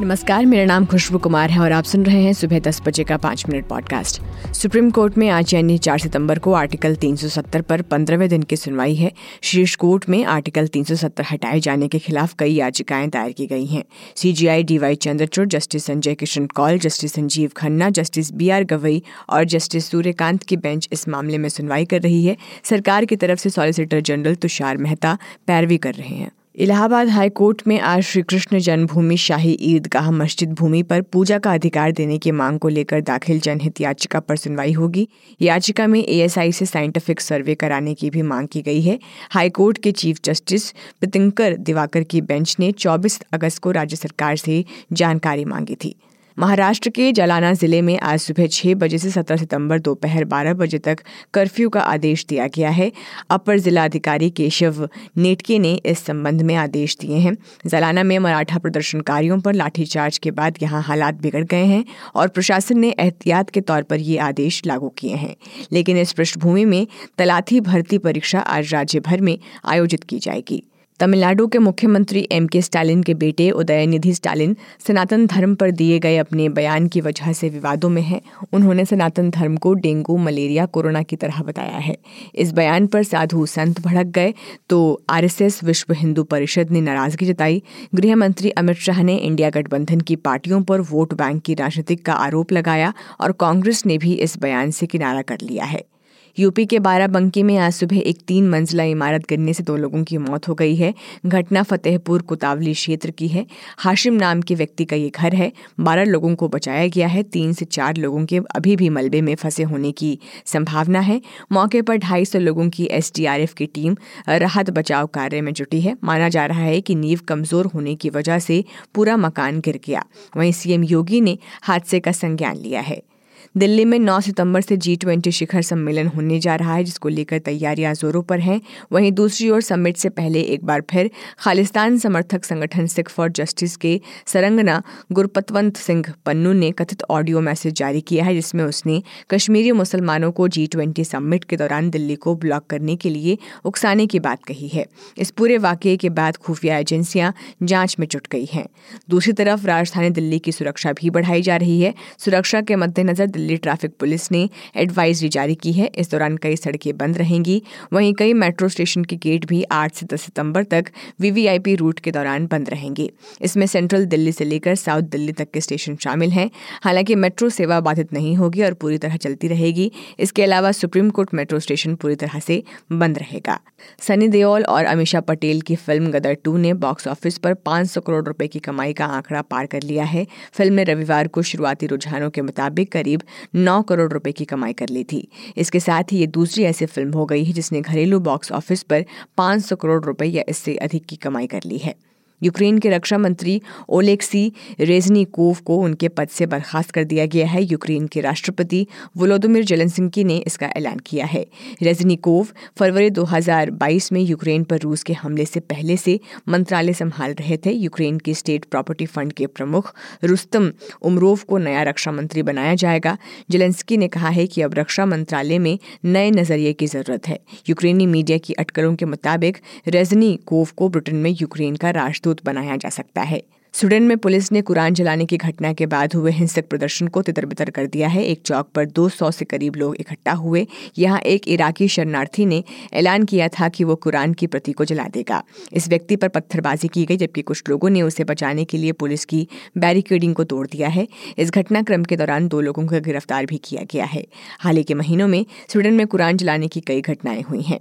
नमस्कार, मेरा नाम खुशबू कुमार है और आप सुन रहे हैं सुबह दस बजे का पाँच मिनट पॉडकास्ट सुप्रीम कोर्ट में आज यानी चार सितंबर को आर्टिकल 370 पर पंद्रहवें दिन की सुनवाई है। शीर्ष कोर्ट में आर्टिकल 370 हटाए जाने के खिलाफ कई याचिकाएँ दायर की गई हैं। CJI DY Chandrachud, justice Sanjay Kishan Kaul, justice Sanjiv Khanna, justice B R Gavai और जस्टिस सूर्यकांत की बेंच इस मामले में सुनवाई कर रही है। सरकार की तरफ़ से सॉलिसिटर जनरल तुषार मेहता पैरवी कर रहे हैं। इलाहाबाद हाई कोर्ट में आज श्री कृष्ण जन्मभूमि शाही ईदगाह मस्जिद भूमि पर पूजा का अधिकार देने की मांग को लेकर दाखिल जनहित याचिका पर सुनवाई होगी। याचिका में एएसआई से साइंटिफिक सर्वे कराने की भी मांग की गई है। हाई कोर्ट के चीफ जस्टिस पितंकर दिवाकर की बेंच ने 24 अगस्त को राज्य सरकार से जानकारी मांगी थी। महाराष्ट्र के जलाना ज़िले में आज सुबह छह बजे से सत्रह सितंबर दोपहर बारह बजे तक कर्फ्यू का आदेश दिया गया है। अपर जिलाधिकारी केशव नेटके ने इस संबंध में आदेश दिए हैं। जलाना में मराठा प्रदर्शनकारियों पर लाठीचार्ज के बाद यहाँ हालात बिगड़ गए हैं और प्रशासन ने एहतियात के तौर पर ये आदेश लागू किए हैं। लेकिन इस पृष्ठभूमि में तलाथी भर्ती परीक्षा आज राज्य भर में आयोजित की जाएगी। तमिलनाडु के मुख्यमंत्री एम के स्टालिन के बेटे उदयनिधि स्टालिन सनातन धर्म पर दिए गए अपने बयान की वजह से विवादों में हैं। उन्होंने सनातन धर्म को डेंगू, मलेरिया, कोरोना की तरह बताया है। इस बयान पर साधु संत भड़क गए तो आरएसएस विश्व हिंदू परिषद ने नाराज़गी जताई। गृह मंत्री अमित शाह ने इंडिया गठबंधन की पार्टियों पर वोट बैंक की राजनीतिक का आरोप लगाया और कांग्रेस ने भी इस बयान से किनारा कर लिया है। यूपी के बाराबंकी में आज सुबह एक तीन मंजिला इमारत गिरने से दो लोगों की मौत हो गई है। घटना फतेहपुर कुतावली क्षेत्र की है। हाशिम नाम के व्यक्ति का ये घर है। बारह लोगों को बचाया गया है। तीन से चार लोगों के अभी भी मलबे में फंसे होने की संभावना है। मौके पर ढाई सौ लोगों की एसडीआरएफ की टीम राहत बचाव कार्य में जुटी है। माना जा रहा है कि नींव कमज़ोर होने की वजह से पूरा मकान गिर गया। वहीं सीएम योगी ने हादसे का संज्ञान लिया है। दिल्ली में 9 सितंबर से जी ट्वेंटी शिखर सम्मेलन होने जा रहा है, जिसको लेकर तैयारियाँ जोरों पर हैं। वहीं दूसरी ओर समिट से पहले एक बार फिर खालिस्तान समर्थक संगठन सिख फॉर जस्टिस के सरंगना गुरपतवंत सिंह पन्नू ने कथित ऑडियो मैसेज जारी किया है, जिसमें उसने कश्मीरी मुसलमानों को जी ट्वेंटी समिट के दौरान दिल्ली को ब्लॉक करने के लिए उकसाने की बात कही है। इस पूरे वाक्य के बाद खुफिया एजेंसियाँ जाँच में जुट गई हैं। दूसरी तरफ़ राजधानी दिल्ली की सुरक्षा भी बढ़ाई जा रही है। सुरक्षा के मद्देनजर दिल्ली ट्रैफ़िक पुलिस ने एडवाइजरी जारी की है। इस दौरान कई सड़कें बंद रहेंगी। वहीं कई मेट्रो स्टेशन के गेट भी आठ से दस सितंबर तक वीवीआईपी रूट के दौरान बंद रहेंगे। इसमें सेंट्रल दिल्ली से लेकर साउथ दिल्ली तक के स्टेशन शामिल हैं। हालाँकि मेट्रो सेवा बाधित नहीं होगी और पूरी तरह चलती रहेगी। इसके अलावा सुप्रीम कोर्ट मेट्रो स्टेशन पूरी तरह से बंद रहेगा। सनी देओल और अमीषा पटेल की फ़िल्म गदर टू ने बॉक्स ऑफ़िस पर 500 करोड़ रुपए की कमाई का आंकड़ा पार कर लिया है। फ़िल्म ने रविवार को शुरुआती रुझानों के मुताबिक करीब 9 करोड़ रुपए की कमाई कर ली थी। इसके साथ ही ये दूसरी ऐसी फ़िल्म हो गई है जिसने घरेलू बॉक्स ऑफ़िस पर 500 करोड़ रुपए या इससे अधिक की कमाई कर ली है। यूक्रेन के रक्षा मंत्री ओलेक्सी रेजनीकोव को उनके पद से बर्खास्त कर दिया गया है। यूक्रेन के राष्ट्रपति वोलोदिमिर जेलेंसिंकी ने इसका ऐलान किया है। रेजनीकोव फरवरी 2022 में यूक्रेन पर रूस के हमले से पहले से मंत्रालय संभाल रहे थे। यूक्रेन के स्टेट प्रॉपर्टी फंड के प्रमुख रुस्तम उमरोव को नया रक्षा मंत्री बनाया जाएगा। जेलेंस्की ने कहा है कि अब रक्षा मंत्रालय में नए नज़रिए की ज़रूरत है। यूक्रेनी मीडिया की अटकलों के मुताबिक रेजनी कोव को ब्रिटेन में यूक्रेन का राष्ट्रदूत राजदूत बनाया जा सकता है। स्वीडन में पुलिस ने कुरान जलाने की घटना के बाद हुए हिंसक प्रदर्शन को तितर बितर कर दिया है। एक चौक पर 200 से करीब लोग इकट्ठा हुए। यहाँ एक इराकी शरणार्थी ने ऐलान किया था कि वो कुरान की प्रति को जला देगा। इस व्यक्ति पर पत्थरबाजी की गई, जबकि कुछ लोगों ने उसे बचाने के लिए पुलिस की बैरिकेडिंग को तोड़ दिया है। इस घटनाक्रम के दौरान दो लोगों को गिरफ़्तार भी किया गया है। हाल ही के महीनों में स्वीडन में कुरान जलाने की कई घटनाएँ हुई हैं।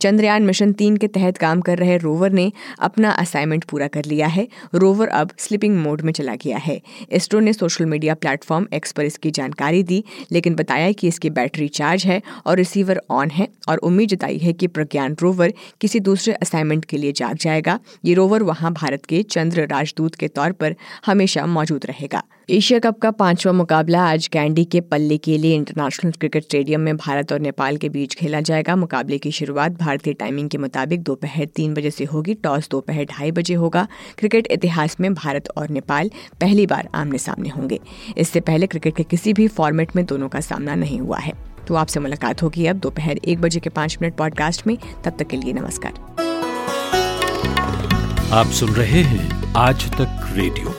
चंद्रयान मिशन तीन के तहत काम कर रहे रोवर ने अपना असाइनमेंट पूरा कर लिया है। रोवर अब स्लिपिंग मोड में चला गया है। इसरो ने सोशल मीडिया प्लेटफॉर्म एक्स पर इसकी जानकारी दी, लेकिन बताया कि इसकी बैटरी चार्ज है और रिसीवर ऑन है और उम्मीद जताई है कि प्रज्ञान रोवर किसी दूसरे असाइनमेंट के लिए जाग जाएगा। ये रोवर वहाँ भारत के चंद्र राजदूत के तौर पर हमेशा मौजूद रहेगा। एशिया कप का पांचवा मुकाबला आज कैंडी के पल्ले के लिए इंटरनेशनल क्रिकेट स्टेडियम में भारत और नेपाल के बीच खेला जाएगा। मुकाबले की शुरुआत भारतीय टाइमिंग के मुताबिक दोपहर तीन बजे से होगी टॉस दोपहर ढाई बजे होगा। क्रिकेट इतिहास में भारत और नेपाल पहली बार आमने सामने होंगे। इससे पहले क्रिकेट के किसी भी फॉर्मेट में दोनों का सामना नहीं हुआ है। तो आपसे मुलाकात होगी अब दोपहर एक बजे के पाँच मिनट पॉडकास्ट में। तब तक के लिए नमस्कार। आप सुन रहे हैं आज तक रेडियो।